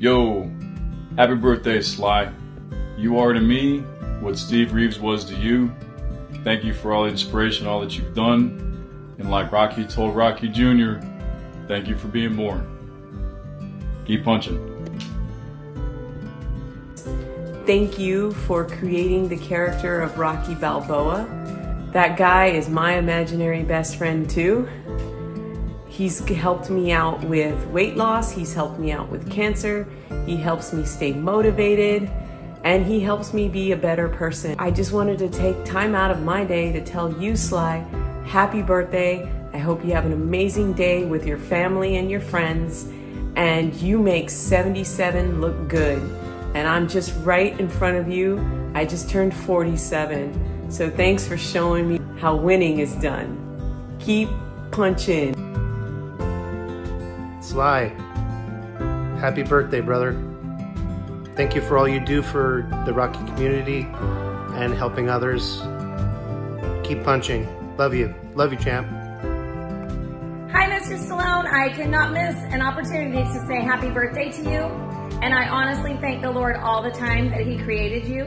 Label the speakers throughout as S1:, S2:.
S1: Yo, happy birthday, Sly. You are to me what Steve Reeves was to you. Thank you for all the inspiration, all that you've done. And like Rocky told Rocky Jr., thank you for being born. Keep punching.
S2: Thank you for creating the character of Rocky Balboa. That guy is my imaginary best friend, too. He's helped me out with weight loss, he's helped me out with cancer, he helps me stay motivated, and he helps me be a better person. I just wanted to take time out of my day to tell you, Sly, happy birthday. I hope you have an amazing day with your family and your friends, and you make 77 look good. And I'm just right in front of you. I just turned 47. So thanks for showing me how winning is done. Keep punching.
S3: Sly, happy birthday, brother. Thank you for all you do for the Rocky community and helping others. Keep punching. Love you. Love you, champ.
S4: Hi, Mr. Stallone. I cannot miss an opportunity to say happy birthday to you. And I honestly thank the Lord all the time that He created you.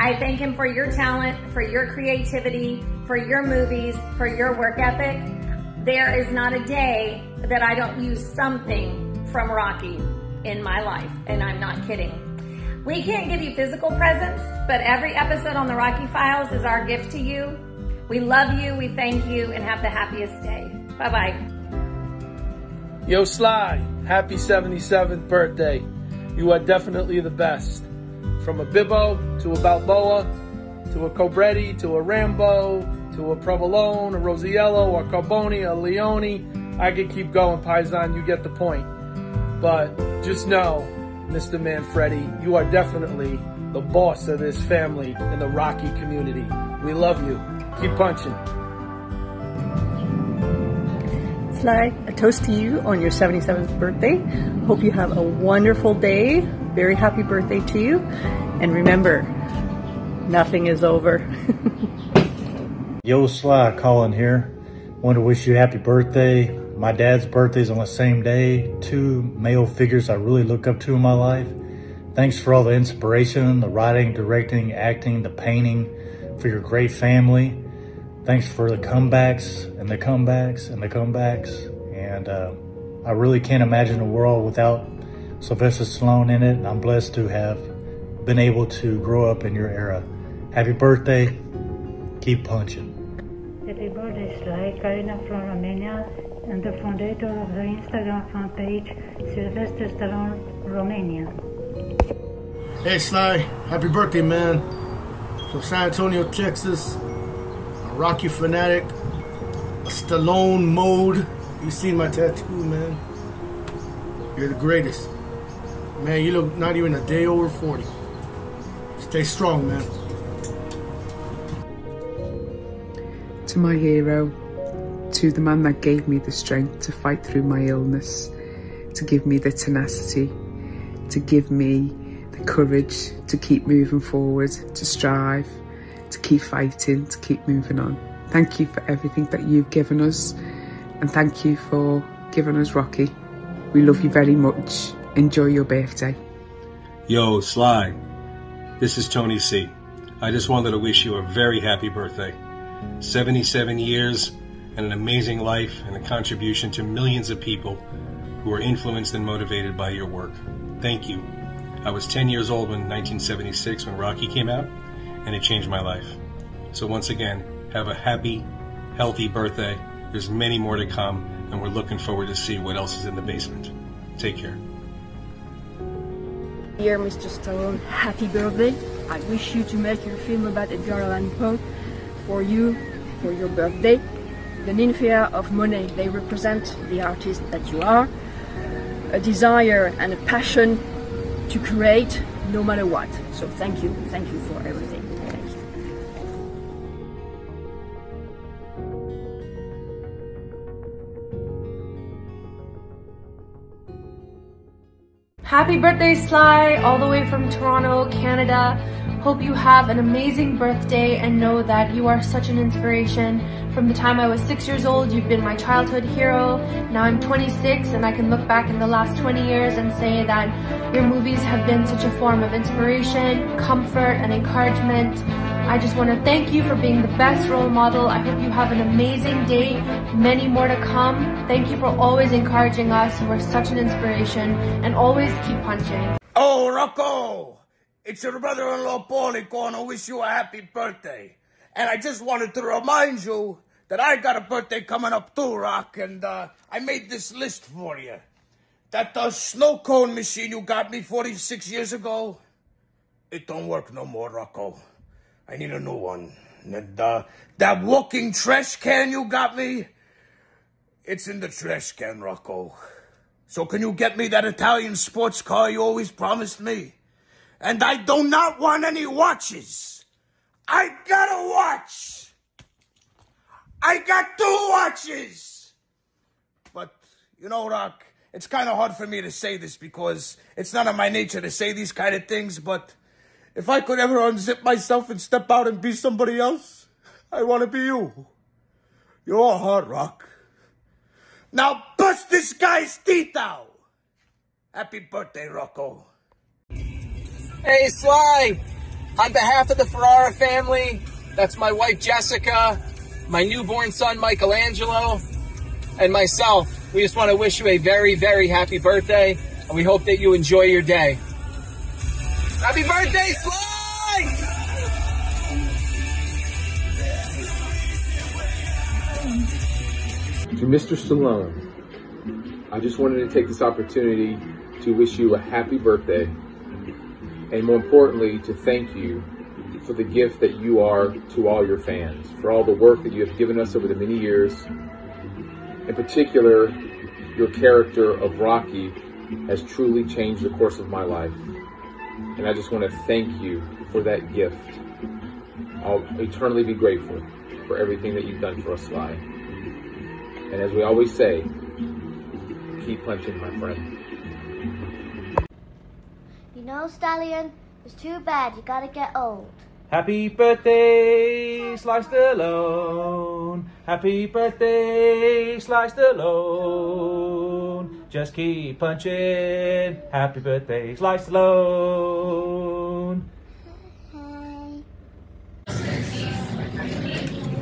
S4: I thank Him for your talent, for your creativity, for your movies, for your work ethic. There is not a day that I don't use something from Rocky in my life, and I'm not kidding. We can't give you physical presents, but every episode on the Rocky Files is our gift to you. We love you, we thank you, and have the happiest day. Bye bye.
S5: Yo, Sly, happy 77th birthday. You are definitely the best. From a Bibbo to a Balboa to a Cobretti to a Rambo to a Provolone, a Rosiello, a Carboni, a Leone. I could keep going, Paisan, you get the point. But just know, Mr. Manfredi, you are definitely the boss of this family in the Rocky community. We love you. Keep punching.
S6: Sly, a toast to you on your 77th birthday. Hope you have a wonderful day. Very happy birthday to you. And remember, nothing is over.
S7: Yo, Sly, Colin here. Want to wish you happy birthday. My dad's birthday's on the same day. Two male figures I really look up to in my life. Thanks for all the inspiration, the writing, directing, acting, the painting, for your great family. Thanks for the comebacks and the comebacks and the comebacks. And uh, I really can't imagine a world without Sylvester Stallone in it. And I'm blessed to have been able to grow up in your era. Happy birthday. Keep punching.
S8: Happy birthday, Sly. Karina from Romania and the founder of the Instagram fan page Sylvester Stallone Romania.
S9: Hey Sly, happy birthday, man. From San Antonio, Texas. A Rocky fanatic. A Stallone mode. You seen my tattoo, man. You're the greatest. Man, you look not even a day over 40. Stay strong, man.
S10: To my hero, to the man that gave me the strength to fight through my illness, to give me the tenacity, to give me the courage to keep moving forward, to strive, to keep fighting, to keep moving on. Thank you for everything that you've given us, and thank you for giving us Rocky. We love you very much. Enjoy your birthday.
S11: Yo, Sly. This is Tony C. I just wanted to wish you a very happy birthday. 77 years and an amazing life and a contribution to millions of people who are influenced and motivated by your work. Thank you. I was 10 years old in 1976 when Rocky came out, and it changed my life. So once again, have a happy, healthy birthday. There's many more to come, and we're looking forward to see what else is in the basement. Take care.
S12: Dear Mr. Stallone, happy birthday. I wish you to make your film about Edgar Allan Poe for you, for your birthday. The nymphaea of Monet, they represent the artist that you are. A desire and a passion to create no matter what. So thank you, thank you for everything.
S13: Happy birthday, Sly, all the way from Toronto, Canada. Hope you have an amazing birthday and know that you are such an inspiration. From the time I was six years old, you've been my childhood hero. Now I'm 26 and I can look back in the last 20 years and say that your movies have been such a form of inspiration, comfort, and encouragement. I just want to thank you for being the best role model. I hope you have an amazing day, many more to come. Thank you for always encouraging us. You are such an inspiration and always keep punching.
S14: Oh, Rocco! It's your brother-in-law Paulie to wish you a happy birthday. And I just wanted to remind you that I got a birthday coming up too, Rock, and uh, I made this list for you. That uh, snow cone machine you got me 46 years ago, it don't work no more, Rocco. I need a new one. And uh, that walking trash can you got me, it's in the trash can, Rocco. So can you get me that Italian sports car you always promised me? And I do not want any watches. I got a watch. I got two watches. But, you know, Rock, it's kind of hard for me to say this because it's not in my nature to say these kind of things, but if I could ever unzip myself and step out and be somebody else, I want to be you. You're a hard rock. Now bust this guy's teeth out. Happy birthday, Rocco.
S15: Hey, Sly! On behalf of the Ferrara family, that's my wife Jessica, my newborn son Michelangelo, and myself. We just want to wish you a very, very happy birthday, and we hope that you enjoy your day. Happy birthday, Sly!
S16: To Mr. Stallone, I just wanted to take this opportunity to wish you a happy birthday, and more importantly, to thank you for the gift that you are to all your fans, for all the work that you have given us over the many years. In particular, your character of Rocky has truly changed the course of my life. And I just want to thank you for that gift. I'll eternally be grateful for everything that you've done for us, Sly. And as we always say, keep punching, my friend.
S17: You know, Stallion, it's too bad you gotta get old.
S18: Happy birthday, Sly Stallone. Happy birthday, Sly Stallone. Just keep punching. Happy birthday, Sly Stallone.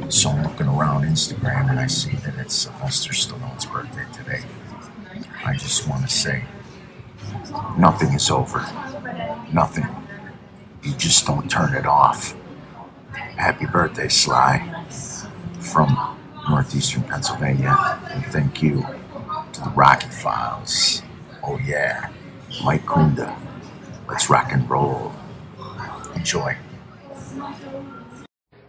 S19: So I'm looking around Instagram and I see that it's Sylvester Stallone's birthday today. I just want to say, nothing is over. Nothing. You just don't turn it off. Happy birthday, Sly. From Northeastern Pennsylvania. And thank you to the Rocky Files. Oh, yeah. Mike Kunda. Let's rock and roll. Enjoy.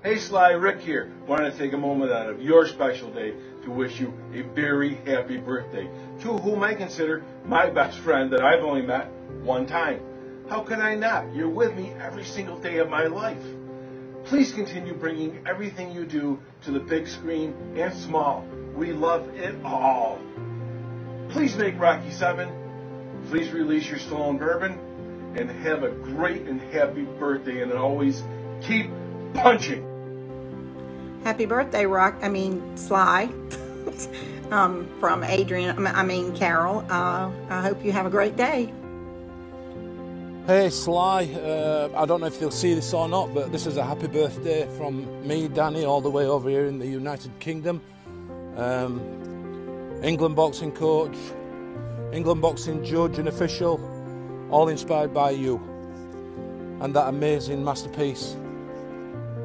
S20: Hey Sly, Rick here. Wanted to take a moment out of your special day to wish you a very happy birthday to whom I consider my best friend that I've only met one time. How can I not? You're with me every single day of my life. Please continue bringing everything you do to the big screen and small. We love it all. Please make Rocky 7. Please release your Stallone Bourbon. And have a great and happy birthday. And always keep punching.
S21: Happy birthday, Rock. I mean, Sly. um, from Adrian, I mean, Carol. Uh, I hope you have a great day.
S5: Hey Sly, uh, I don't know if they'll see this or not, but this is a happy birthday from me, Danny, all the way over here in the United Kingdom. Um, England boxing coach, England boxing judge and official, all inspired by you. And that amazing masterpiece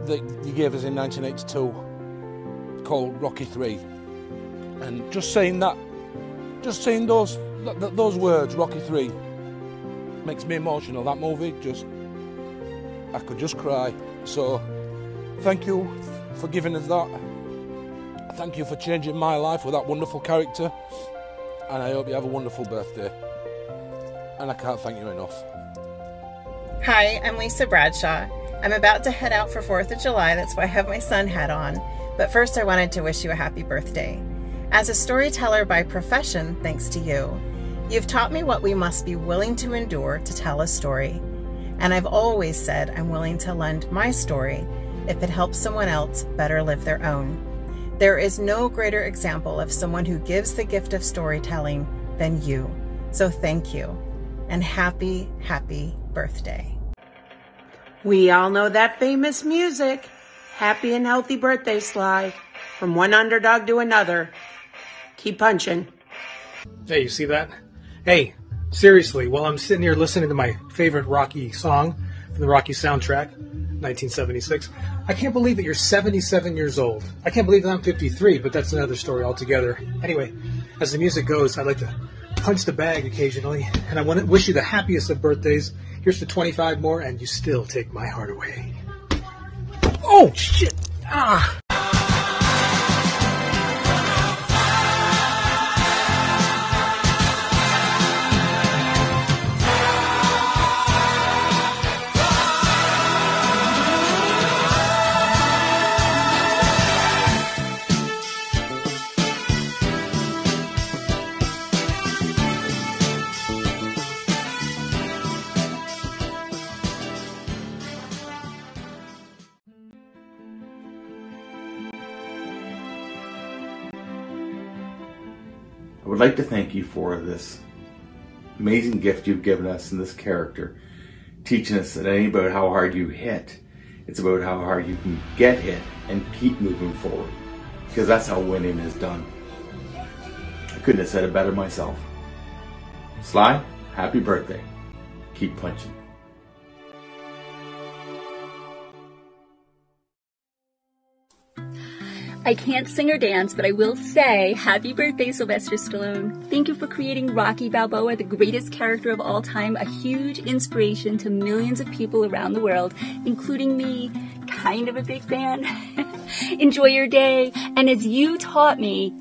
S5: that you gave us in 1982 called Rocky 3. And just saying that, just saying those, th- those words, Rocky 3, makes me emotional. That movie just, I could just cry. So, thank you for giving us that. Thank you for changing my life with that wonderful character. And I hope you have a wonderful birthday. And I can't thank you enough.
S22: Hi, I'm Lisa Bradshaw. I'm about to head out for 4th of July, that's why I have my sun hat on. But first, I wanted to wish you a happy birthday. As a storyteller by profession, thanks to you, You've taught me what we must be willing to endure to tell a story. And I've always said I'm willing to lend my story if it helps someone else better live their own. There is no greater example of someone who gives the gift of storytelling than you. So thank you and happy, happy birthday.
S23: We all know that famous music. Happy and healthy birthday, Sly. From one underdog to another. Keep punching.
S24: Hey, you see that? Hey, seriously, while I'm sitting here listening to my favorite Rocky song from the Rocky soundtrack, 1976, I can't believe that you're 77 years old. I can't believe that I'm 53, but that's another story altogether. Anyway, as the music goes, I'd like to punch the bag occasionally, and I want to wish you the happiest of birthdays. Here's to 25 more, and you still take my heart away. Oh, shit! Ah!
S25: Would like to thank you for this amazing gift you've given us in this character, teaching us that it ain't about how hard you hit, it's about how hard you can get hit and keep moving forward. Because that's how winning is done. I couldn't have said it better myself. Sly, happy birthday. Keep punching.
S12: I can't sing or dance, but I will say happy birthday, Sylvester Stallone. Thank you for creating Rocky Balboa, the greatest character of all time, a huge inspiration to millions of people around the world, including me, kind of a big fan. Enjoy your day, and as you taught me,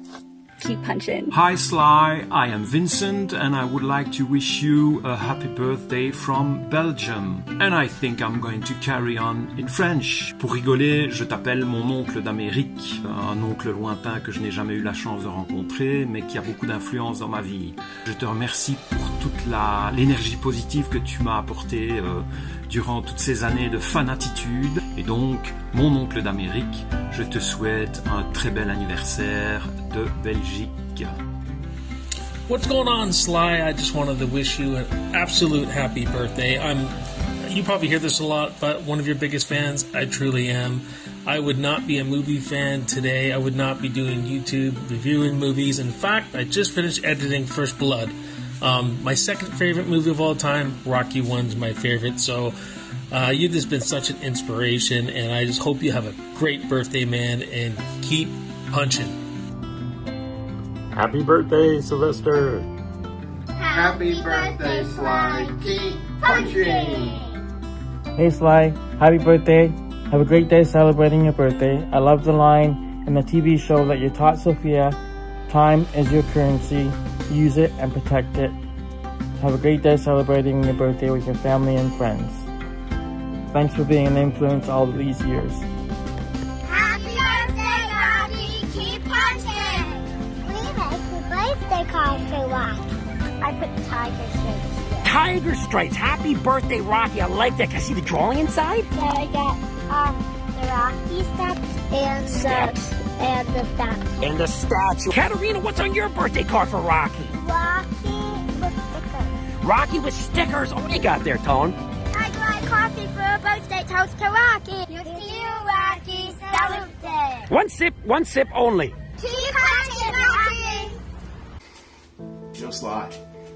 S26: Hi Sly, I am Vincent and I would like to wish you a happy birthday from Belgium. And I think I'm going to carry on in French. Pour rigoler, je t'appelle mon oncle d'Amérique, un oncle lointain que je n'ai jamais eu la chance de rencontrer, mais qui a beaucoup d'influence dans ma vie. Je te remercie pour toute l'énergie positive que tu m'as apportée euh, durant toutes ces années de fanatitude. Et donc, mon oncle d'Amérique, je te souhaite un très bel anniversaire de Belgique.
S27: What's going on, Sly? I just wanted to wish you an absolute happy birthday. I'm you probably hear this a lot, but one of your biggest fans, I truly am. I would not be a movie fan today. I would not be doing YouTube reviewing movies. In fact, I just finished editing First Blood. Um, my second favorite movie of all time, Rocky One's my favorite. So uh, you've just been such an inspiration, and I just hope you have a great birthday, man, and keep punching.
S28: Happy birthday, Sylvester.
S5: Happy birthday, Sly. Keep punching.
S29: Hey Sly, happy birthday. Have a great day celebrating your birthday. I love the line in the TV show that you taught Sophia, time is your currency, use it and protect it. Have a great day celebrating your birthday with your family and friends. Thanks for being an influence all these years.
S17: Happy birthday, Rocky! Keep punching! We make a birthday card for Rocky. I put tiger stripes.
S30: Tiger stripes. Happy birthday, Rocky. I like that. Can I see the drawing inside?
S17: Yeah, I got um the Rocky steps and
S30: Steps.
S17: the and the steps.
S30: And the statue. Katarina, what's on your birthday card for Rocky?
S17: Rocky with stickers.
S30: Rocky with stickers. Oh, what do you got there, Tone?
S17: I'd like coffee for a birthday toast to Rocky. You see you, Rocky. Salute.
S30: One sip, one sip only.
S17: Keep punching, Rocky.
S31: Yo, Sly.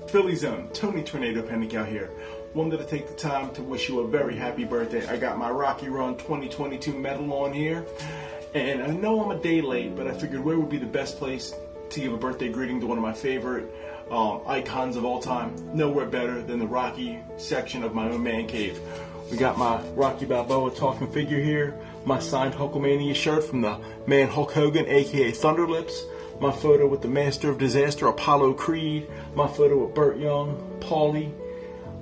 S31: Philly Zone, Tony Tornado Panic out here. Wanted to take the time to wish you a very happy birthday. I got my Rocky Run 2022 medal on here. And I know I'm a day late, but I figured where would be the best place to give a birthday greeting to one of my favorite um, icons of all time? Nowhere better than the Rocky section of my own man cave. We got my Rocky Balboa talking figure here, my signed Hulkamania shirt from the man Hulk Hogan, aka Thunderlips, my photo with the Master of Disaster, Apollo Creed, my photo with Burt Young, Paulie,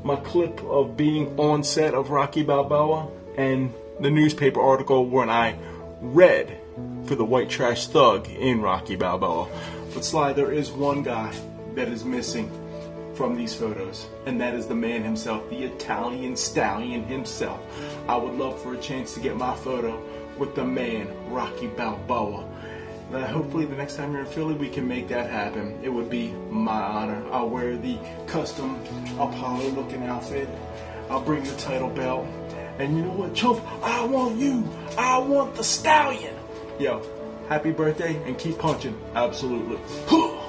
S31: my clip of being on set of Rocky Balboa, and the newspaper article when I read for the white trash thug in Rocky Balboa. But Sly, there is one guy that is missing from these photos, and that is the man himself, the Italian stallion himself. I would love for a chance to get my photo with the man, Rocky Balboa. Uh, hopefully, the next time you're in Philly, we can make that happen. It would be my honor. I'll wear the custom Apollo looking outfit. I'll bring the title belt. And you know what, Chump? I want you. I want the stallion. Yo, happy birthday and keep punching. Absolutely.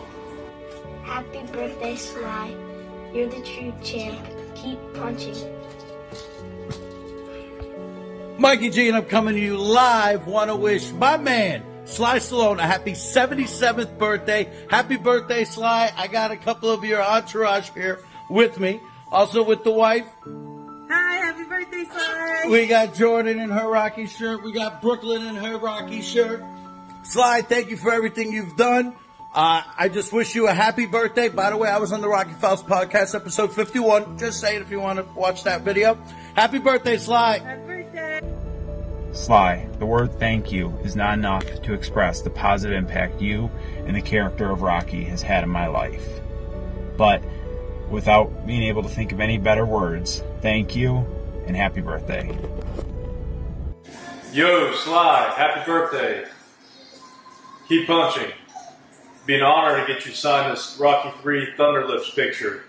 S17: Happy birthday, Sly. You're the true champ. Keep punching.
S32: Mikey G, and I'm coming to you live. Want to wish my man, Sly Stallone, a happy 77th birthday. Happy birthday, Sly. I got a couple of your entourage here with me. Also with the wife.
S12: Hi, happy Sly.
S32: We got Jordan in her Rocky shirt. We got Brooklyn in her Rocky shirt. Sly, thank you for everything you've done. Uh, I just wish you a happy birthday. By the way, I was on the Rocky Files podcast, episode 51. Just say it if you want to watch that video. Happy birthday, Sly.
S12: Happy birthday.
S33: Sly, the word thank you is not enough to express the positive impact you and the character of Rocky has had in my life. But without being able to think of any better words, thank you and happy birthday.
S34: Yo, Sly, happy birthday. Keep punching. Be an honor to get you signed this Rocky 3 Thunderlips picture.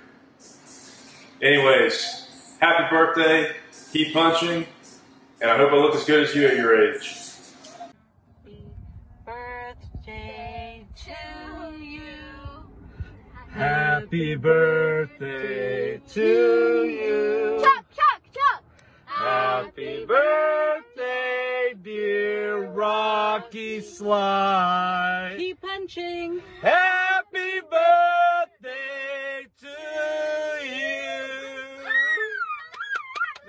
S34: Anyways, happy birthday. Keep punching. And I hope I look as good as you at your age.
S29: birthday to you.
S33: Happy birthday to you. Happy birthday, dear Rocky Sly.
S29: Keep punching.
S33: Happy birthday to you.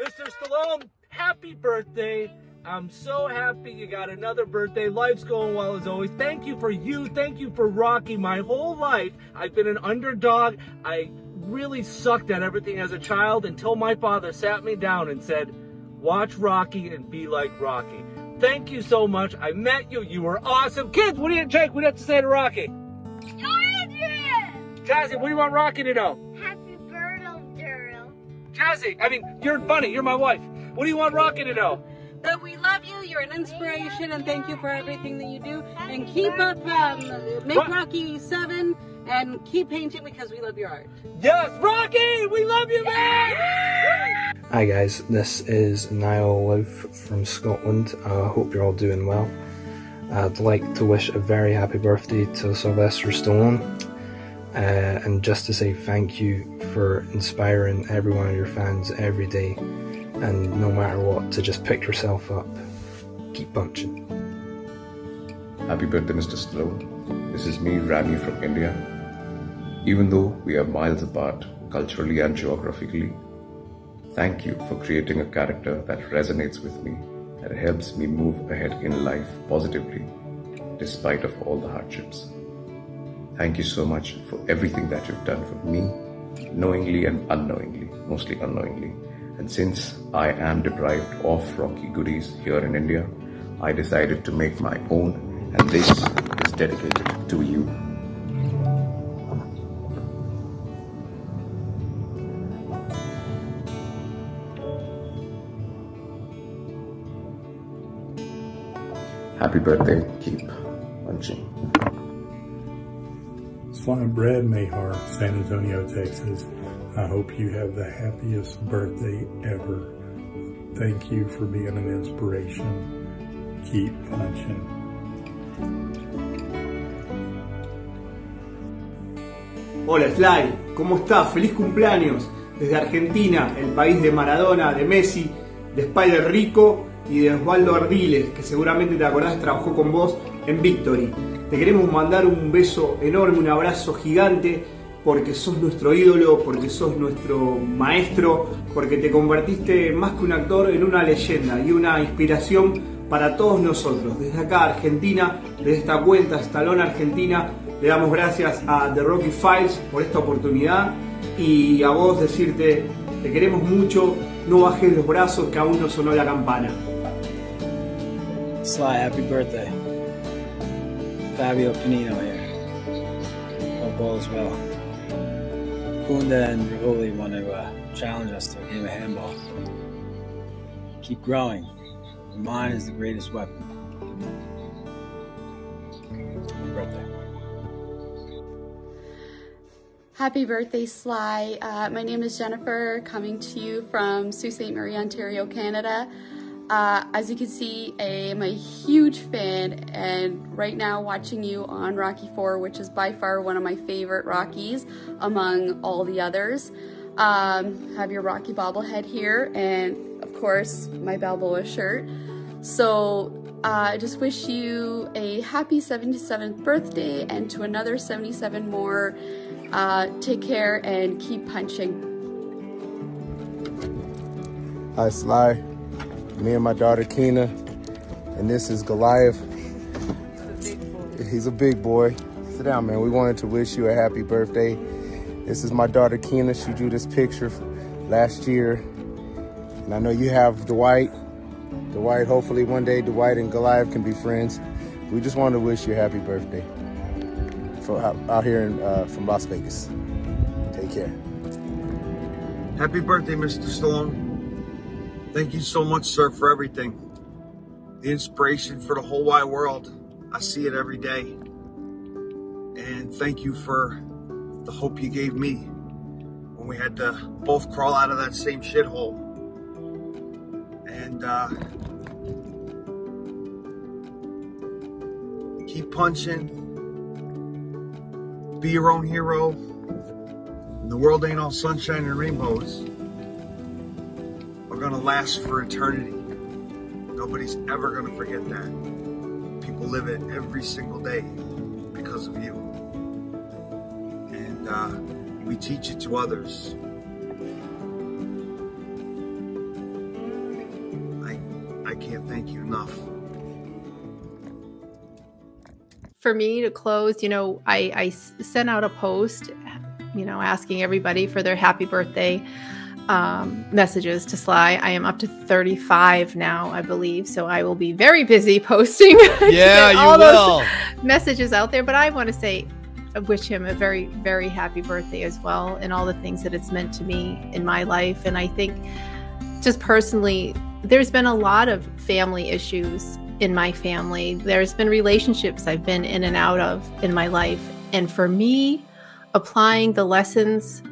S35: Mr. Stallone, happy birthday. I'm so happy you got another birthday. Life's going well as always. Thank you for you. Thank you for Rocky. My whole life, I've been an underdog. I really sucked at everything as a child until my father sat me down and said, Watch Rocky and be like Rocky. Thank you so much. I met you. You were awesome. Kids, what do you, Jake, what do you have to say to Rocky?
S17: Yo, Adrian!
S35: Jazzy, what do you want Rocky to know?
S17: Happy birthday,
S35: Jazzy, I mean, you're funny. You're my wife. What do you want Rocky to know?
S29: That we love you, you're an inspiration, and thank you for everything that you do. And keep up, um, make
S35: What?
S29: Rocky 7, and keep painting because we love your art.
S35: Yes, Rocky, we love you, man!
S36: Hi guys, this is Niall Love from Scotland. I hope you're all doing well. I'd like to wish a very happy birthday to Sylvester Stallone, uh, and just to say thank you for inspiring every one of your fans every day, and no matter what, to just pick yourself up, keep punching.
S37: Happy birthday, Mr. Stallone. This is me, Rami from India. Even though we are miles apart culturally and geographically, thank you for creating a character that resonates with me, that helps me move ahead in life positively, despite of all the hardships. Thank you so much for everything that you've done for me, knowingly and unknowingly, mostly unknowingly. And since I am deprived of Rocky goodies here in India, I decided to make my own, and this is dedicated to you. Happy birthday, keep punching.
S5: Sly Brad Mayhar, San Antonio, Texas. I hope you have the happiest birthday ever. Thank you for being an inspiration. Keep punching.
S38: Hola Sly, ¿cómo estás? Feliz cumpleaños desde Argentina, el país de Maradona, de Messi, de Spider Rico y de Osvaldo Ardiles, que seguramente te acordás trabajó con vos en Victory. Te queremos mandar un beso enorme, un abrazo gigante, porque sos nuestro ídolo, porque sos nuestro maestro, porque te convertiste más que un actor en una leyenda y una inspiración para todos nosotros. Desde acá, Argentina, desde esta cuenta Stallone Argentina, le damos gracias a The Rocky Files por esta oportunidad y a vos decirte, te queremos mucho, no bajes los brazos que aún no sonó la campana.
S39: Sly, happy birthday. Fabio Panino here. Hope all is well. Kunda and Rigoli want to uh, challenge us to a game of handball. Keep growing. Your mind is the greatest weapon. Happy birthday.
S35: Happy birthday, Sly. Uh, my name is Jennifer, coming to you from Sault Ste. Marie, Ontario, Canada. Uh, as you can see, I am a huge fan, and right now watching you on Rocky 4, which is by far one of my favorite Rockies among all the others. Um, have your Rocky bobblehead here, and of course, my Balboa shirt. So, uh, I just wish you a happy 77th birthday, and to another 77 more. Uh, take care and keep punching.
S25: Hi, Sly. Me and my daughter Keena, and this is Goliath. He's a big boy. Sit down, man. We wanted to wish you a happy birthday. This is my daughter Keena. She drew this picture last year, and I know you have Dwight. Dwight. Hopefully, one day Dwight and Goliath can be friends. We just want to wish you a happy birthday out, out here in, uh, from Las Vegas. Take care.
S40: Happy birthday, Mr. Stallone. Thank you so much, sir, for everything. The inspiration for the whole wide world. I see it every day. And thank you for the hope you gave me when we had to both crawl out of that same shithole. And uh, keep punching. Be your own hero. The world ain't all sunshine and rainbows are going to last for eternity. Nobody's ever going to forget that. People live it every single day because of you. And uh, we teach it to others. I, I can't thank you enough.
S41: For me to close, you know, I, I sent out a post, you know, asking everybody for their happy birthday um, messages to Sly. I am up to 35 now, I believe. So I will be very busy posting.
S42: Yeah, you
S41: all
S42: will.
S41: Those messages out there. But I want to say, I wish him a very, very happy birthday as well, and all the things that it's meant to me in my life. And I think, just personally, there's been a lot of family issues in my family. There's been relationships I've been in and out of in my life. And for me, applying the lessons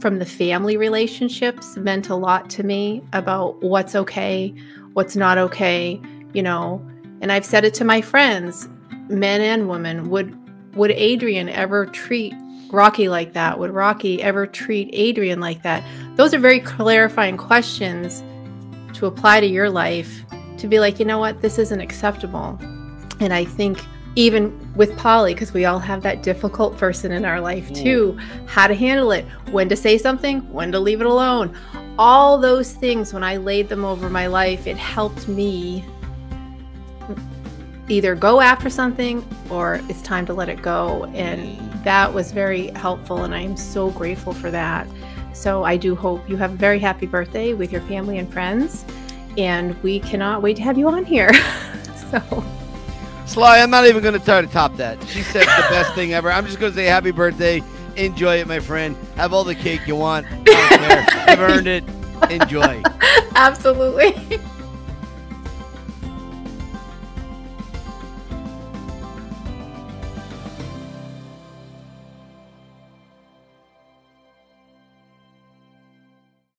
S41: from the family relationships meant a lot to me about what's okay, what's not okay, you know. And I've said it to my friends, men and women, would would Adrian ever treat Rocky like that? Would Rocky ever treat Adrian like that? Those are very clarifying questions to apply to your life to be like, you know what, this isn't acceptable. And I think even with Paulie, because we all have that difficult person in our life mm. too, how to handle it, when to say something, when to leave it alone. All those things, when I laid them over my life, it helped me either go after something or it's time to let it go. And mm. that was very helpful. And I am so grateful for that. So I do hope you have a very happy birthday with your family and friends. And we cannot wait to have you on here. so.
S42: Sly, I'm not even going to try to top that. She said the best thing ever. I'm just going to say happy birthday. Enjoy it, my friend. Have all the cake you want. I don't care. You've earned it. Enjoy.
S41: Absolutely.